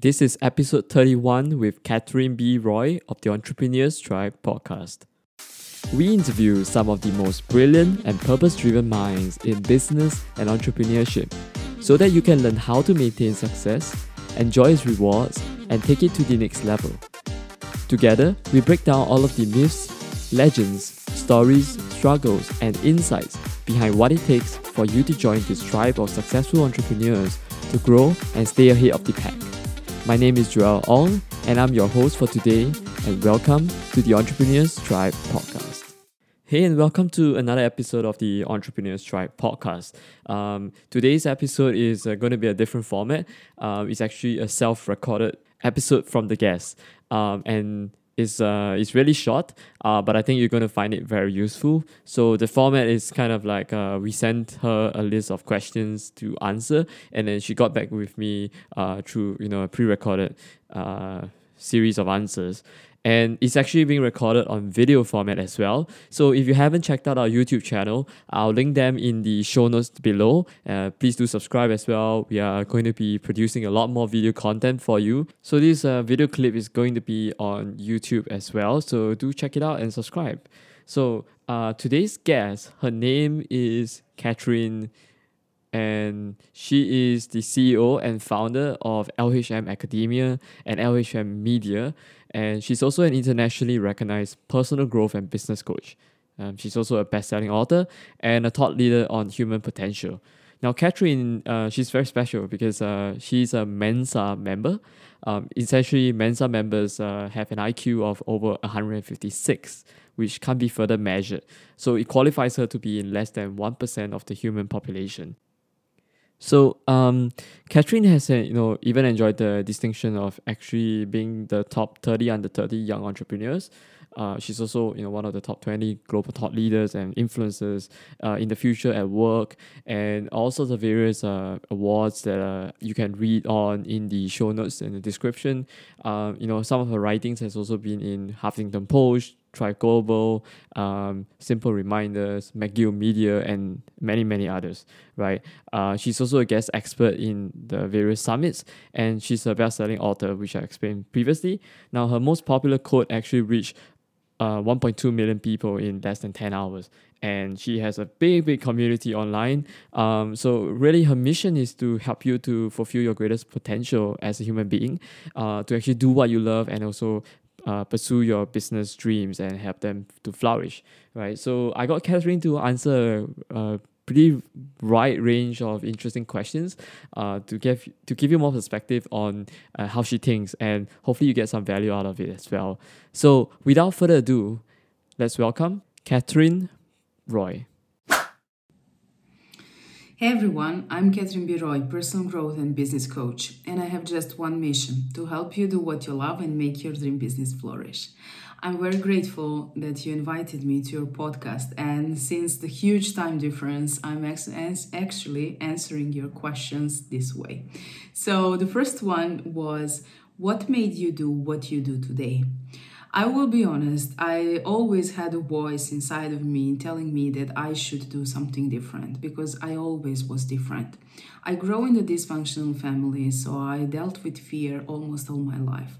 This is episode 31 with Catherine B. Roy of the Entrepreneurs Tribe podcast. We interview some of the most brilliant and purpose driven minds in business and entrepreneurship so that you can learn how to maintain success, enjoy its rewards, and take it to the next level. Together, we break down all of the myths, legends, stories, struggles, and insights behind what it takes for you to join this tribe of successful entrepreneurs to grow and stay ahead of the pack. My name is Joel Ong, and I'm your host for today, and welcome to the Entrepreneurs Tribe podcast. Hey, and welcome to another episode of the Entrepreneurs Tribe podcast. Um, today's episode is uh, going to be a different format. Um, it's actually a self recorded episode from the guest. Um, and is uh is really short, uh, but I think you're gonna find it very useful. So the format is kind of like uh, we sent her a list of questions to answer, and then she got back with me uh, through you know a pre-recorded uh, series of answers and it's actually being recorded on video format as well. So if you haven't checked out our YouTube channel, I'll link them in the show notes below. Uh, please do subscribe as well. We are going to be producing a lot more video content for you. So this uh, video clip is going to be on YouTube as well. So do check it out and subscribe. So uh, today's guest, her name is Catherine and she is the CEO and founder of LHM Academia and LHM Media. And she's also an internationally recognized personal growth and business coach. Um, she's also a best-selling author and a thought leader on human potential. Now, Catherine, uh, she's very special because uh, she's a Mensa member. Um, essentially, Mensa members uh, have an IQ of over 156, which can't be further measured. So it qualifies her to be in less than 1% of the human population. So um, Catherine has uh, you know even enjoyed the distinction of actually being the top 30 under 30 young entrepreneurs. Uh, she's also you know one of the top 20 global thought leaders and influencers uh, in the future at work and all sorts of various uh, awards that uh, you can read on in the show notes and the description. Uh, you know some of her writings has also been in Huffington Post, Thrive Global, um, Simple Reminders, McGill Media, and many, many others, right? Uh, she's also a guest expert in the various summits, and she's a best-selling author, which I explained previously. Now, her most popular quote actually reached uh, 1.2 million people in less than 10 hours. And she has a big, big community online. Um, so, really, her mission is to help you to fulfill your greatest potential as a human being, uh, to actually do what you love and also uh, pursue your business dreams and help them to flourish, right? So I got Catherine to answer a pretty wide range of interesting questions uh, to give to give you more perspective on uh, how she thinks, and hopefully you get some value out of it as well. So without further ado, let's welcome Catherine Roy. Hey everyone, I'm Catherine B. Roy, personal growth and business coach, and I have just one mission to help you do what you love and make your dream business flourish. I'm very grateful that you invited me to your podcast, and since the huge time difference, I'm actually answering your questions this way. So, the first one was What made you do what you do today? I will be honest, I always had a voice inside of me telling me that I should do something different because I always was different. I grew in a dysfunctional family, so I dealt with fear almost all my life.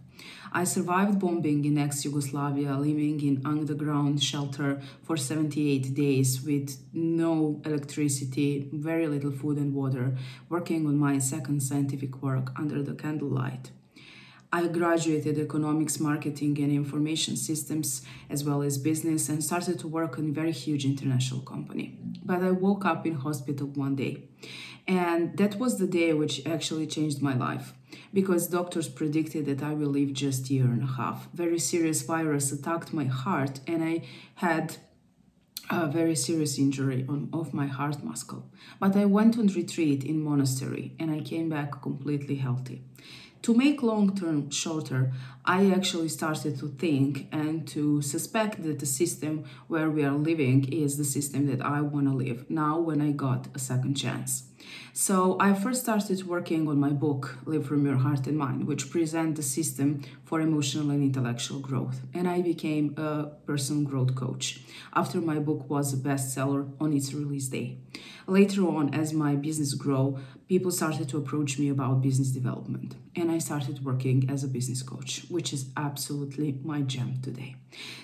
I survived bombing in ex Yugoslavia, living in underground shelter for 78 days with no electricity, very little food and water, working on my second scientific work under the candlelight. I graduated economics, marketing, and information systems, as well as business, and started to work in a very huge international company. But I woke up in hospital one day, and that was the day which actually changed my life because doctors predicted that I will live just a year and a half. Very serious virus attacked my heart, and I had a very serious injury on, of my heart muscle. But I went on retreat in monastery, and I came back completely healthy. To make long term shorter, I actually started to think and to suspect that the system where we are living is the system that I want to live now when I got a second chance. So I first started working on my book, Live from Your Heart and Mind, which presents a system for emotional and intellectual growth. And I became a personal growth coach after my book was a bestseller on its release day. Later on, as my business grew, people started to approach me about business development. And I started working as a business coach, which is absolutely my gem today.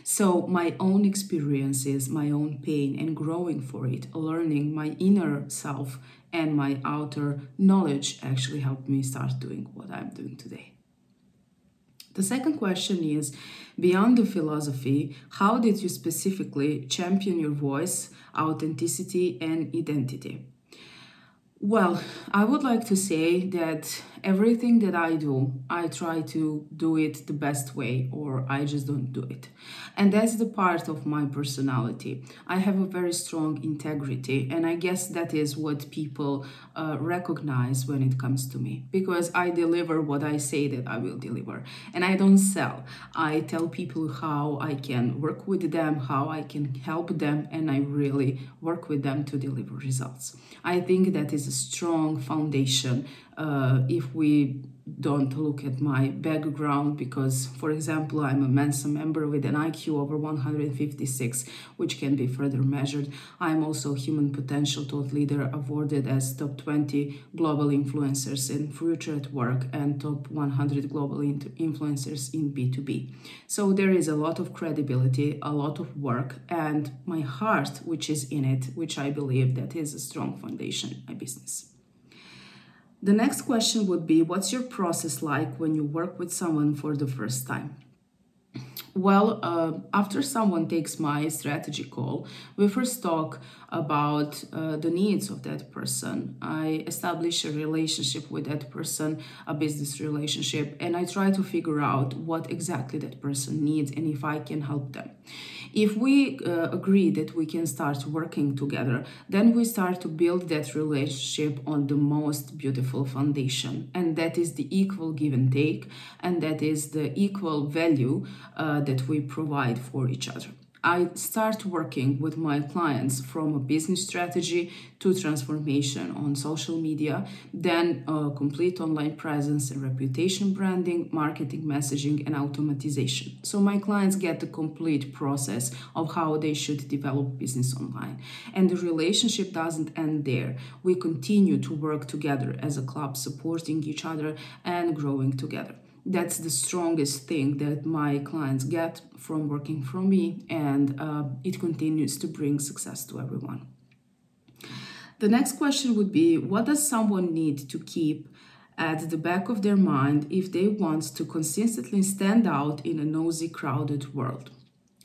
So, my own experiences, my own pain, and growing for it, learning my inner self and my outer knowledge actually helped me start doing what I'm doing today. The second question is Beyond the philosophy, how did you specifically champion your voice, authenticity, and identity? Well, I would like to say that everything that I do, I try to do it the best way, or I just don't do it. And that's the part of my personality. I have a very strong integrity, and I guess that is what people uh, recognize when it comes to me because I deliver what I say that I will deliver, and I don't sell. I tell people how I can work with them, how I can help them, and I really work with them to deliver results. I think that is a strong foundation uh, if we don't look at my background because for example i'm a mensa member with an iq over 156 which can be further measured. I'm also human potential thought leader awarded as top 20 global influencers in future at work and top 100 global influencers in b2b so there is a lot of credibility a lot of work and my heart which is in it which i believe that is a strong foundation my business the next question would be What's your process like when you work with someone for the first time? Well, uh, after someone takes my strategy call, we first talk about uh, the needs of that person. I establish a relationship with that person, a business relationship, and I try to figure out what exactly that person needs and if I can help them. If we uh, agree that we can start working together, then we start to build that relationship on the most beautiful foundation, and that is the equal give and take, and that is the equal value uh, that we provide for each other. I start working with my clients from a business strategy to transformation on social media, then a complete online presence and reputation branding, marketing messaging, and automatization. So my clients get the complete process of how they should develop business online. And the relationship doesn't end there. We continue to work together as a club, supporting each other and growing together that's the strongest thing that my clients get from working for me and uh, it continues to bring success to everyone. The next question would be what does someone need to keep at the back of their mind if they want to consistently stand out in a nosy crowded world?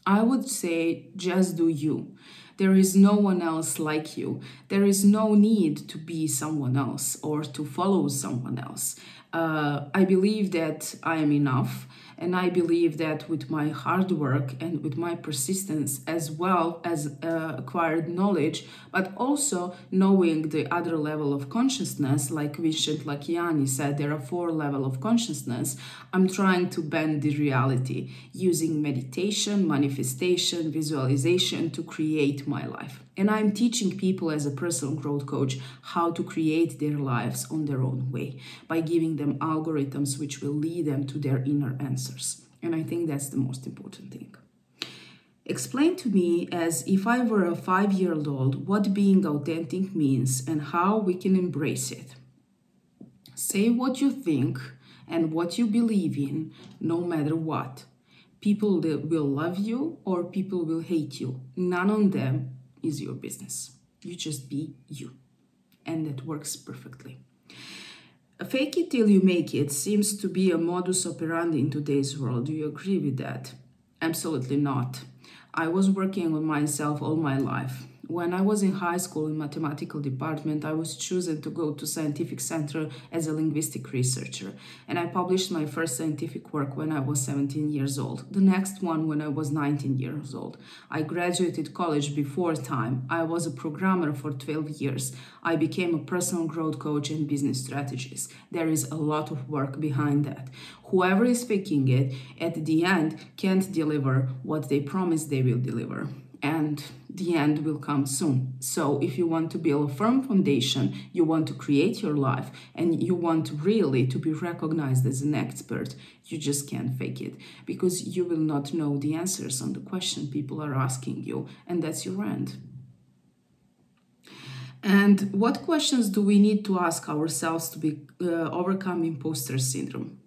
I would say just do you. There is no one else like you. There is no need to be someone else or to follow someone else uh, I believe that I am enough. And I believe that with my hard work and with my persistence, as well as uh, acquired knowledge, but also knowing the other level of consciousness, like Vishen Lakhiani said, there are four level of consciousness. I'm trying to bend the reality using meditation, manifestation, visualization to create my life. And I'm teaching people as a personal growth coach how to create their lives on their own way by giving them algorithms which will lead them to their inner answers. And I think that's the most important thing. Explain to me, as if I were a five year old, what being authentic means and how we can embrace it. Say what you think and what you believe in, no matter what. People will love you or people will hate you. None of them is your business. You just be you. And that works perfectly. Fake it till you make it seems to be a modus operandi in today's world. Do you agree with that? Absolutely not. I was working on myself all my life. When I was in high school in mathematical department, I was chosen to go to scientific center as a linguistic researcher, and I published my first scientific work when I was 17 years old. The next one when I was 19 years old. I graduated college before time. I was a programmer for 12 years. I became a personal growth coach and business strategist. There is a lot of work behind that. Whoever is faking it at the end can't deliver what they promise they will deliver. And the end will come soon. So, if you want to build a firm foundation, you want to create your life, and you want really to be recognized as an expert, you just can't fake it because you will not know the answers on the question people are asking you, and that's your end. And what questions do we need to ask ourselves to be uh, overcome imposter syndrome?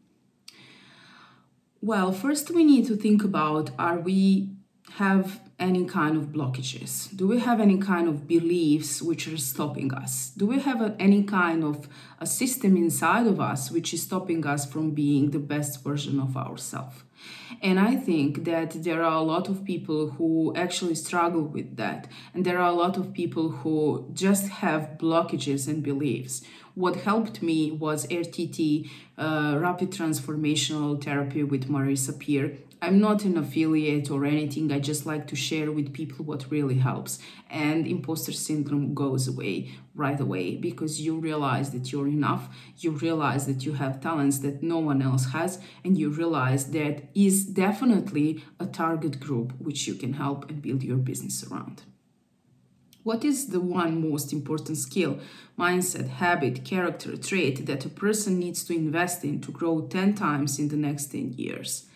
Well, first we need to think about are we have any kind of blockages? Do we have any kind of beliefs which are stopping us? Do we have a, any kind of a system inside of us which is stopping us from being the best version of ourselves? And I think that there are a lot of people who actually struggle with that. And there are a lot of people who just have blockages and beliefs. What helped me was RTT, uh, Rapid Transformational Therapy with Marisa Peer. I'm not an affiliate or anything. I just like to share with people what really helps. And imposter syndrome goes away right away because you realize that you're enough. You realize that you have talents that no one else has. And you realize that is definitely a target group which you can help and build your business around. What is the one most important skill, mindset, habit, character, trait that a person needs to invest in to grow 10 times in the next 10 years?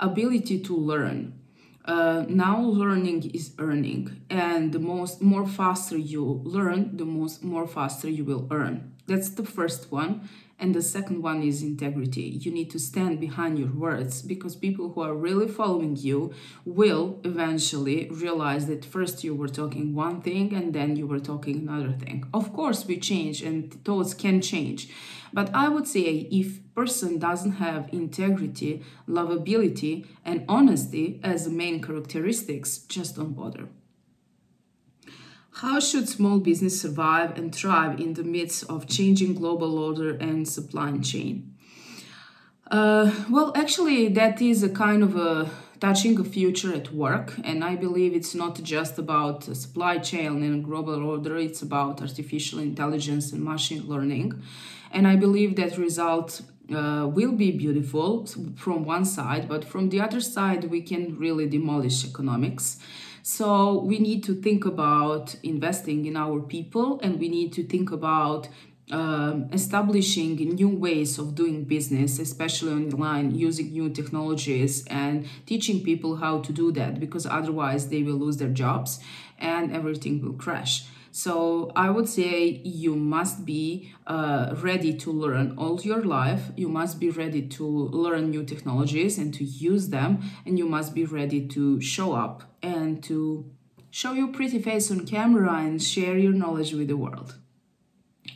ability to learn. Uh, now learning is earning, and the most more faster you learn, the most more faster you will earn. That's the first one. And the second one is integrity. You need to stand behind your words because people who are really following you will eventually realize that first you were talking one thing and then you were talking another thing. Of course, we change and thoughts can change. But I would say if person doesn't have integrity, lovability, and honesty as main characteristics, just don't bother. How should small business survive and thrive in the midst of changing global order and supply chain? Uh, well, actually, that is a kind of a touching a future at work, and I believe it's not just about supply chain and global order; it's about artificial intelligence and machine learning, and I believe that result uh, will be beautiful from one side, but from the other side, we can really demolish economics. So we need to think about investing in our people and we need to think about um, establishing new ways of doing business, especially online, using new technologies and teaching people how to do that because otherwise they will lose their jobs and everything will crash. So I would say you must be uh, ready to learn all your life. You must be ready to learn new technologies and to use them, and you must be ready to show up and to show your pretty face on camera and share your knowledge with the world.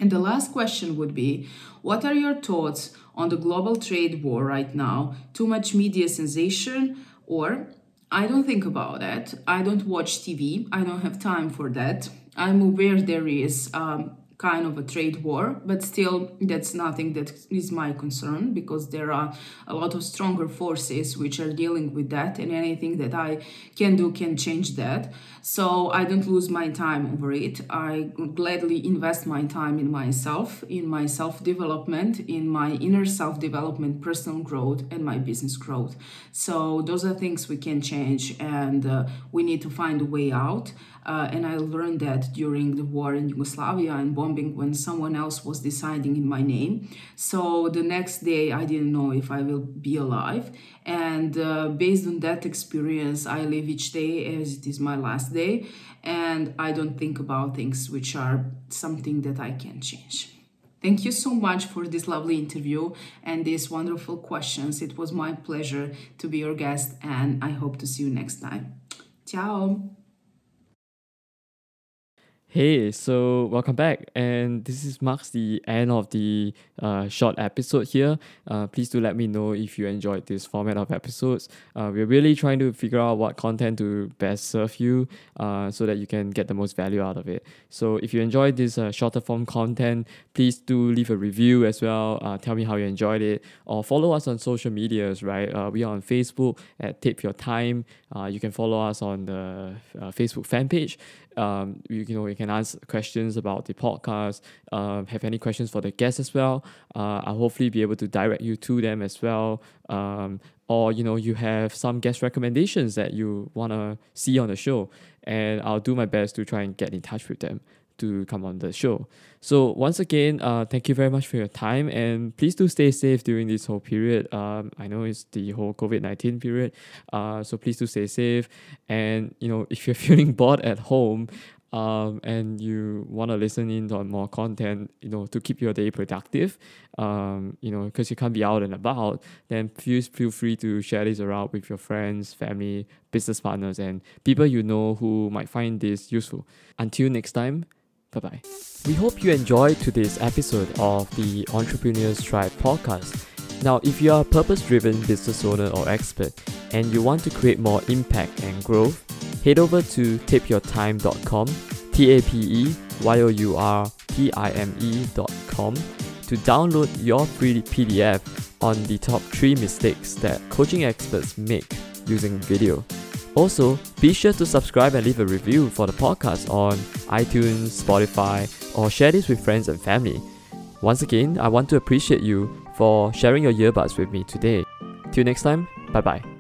And the last question would be What are your thoughts on the global trade war right now? Too much media sensation or I don't think about it. I don't watch TV. I don't have time for that. I'm aware there is um, kind of a trade war, but still, that's nothing that is my concern because there are a lot of stronger forces which are dealing with that, and anything that I can do can change that. So I don't lose my time over it. I gladly invest my time in myself, in my self development, in my inner self development, personal growth, and my business growth. So those are things we can change, and uh, we need to find a way out. Uh, and I learned that during the war in Yugoslavia and when someone else was deciding in my name. So the next day, I didn't know if I will be alive. And uh, based on that experience, I live each day as it is my last day. And I don't think about things which are something that I can change. Thank you so much for this lovely interview and these wonderful questions. It was my pleasure to be your guest, and I hope to see you next time. Ciao. Hey, so welcome back, and this is marks the end of the uh, short episode here. Uh, please do let me know if you enjoyed this format of episodes. Uh, we're really trying to figure out what content to best serve you, uh, so that you can get the most value out of it. So if you enjoyed this uh, shorter form content, please do leave a review as well. Uh, tell me how you enjoyed it, or follow us on social medias. Right, we are on Facebook at Tape Your Time. You can follow us on the Facebook fan page. Um, you, you know can ask questions about the podcast, uh, have any questions for the guests as well. Uh, I'll hopefully be able to direct you to them as well. Um, or you know you have some guest recommendations that you want to see on the show and i'll do my best to try and get in touch with them to come on the show so once again uh, thank you very much for your time and please do stay safe during this whole period um, i know it's the whole covid-19 period uh, so please do stay safe and you know if you're feeling bored at home um, and you want to listen in on more content, you know, to keep your day productive, um, you know, because you can't be out and about, then please feel free to share this around with your friends, family, business partners, and people you know who might find this useful. Until next time, bye bye. We hope you enjoyed today's episode of the Entrepreneurs Tribe podcast. Now, if you are a purpose driven business owner or expert and you want to create more impact and growth, head over to tapeyourtime.com, T A P E Y O U R T I M E.com to download your free PDF on the top 3 mistakes that coaching experts make using video. Also, be sure to subscribe and leave a review for the podcast on iTunes, Spotify, or share this with friends and family. Once again, I want to appreciate you for sharing your earbuds with me today. Till next time, bye bye.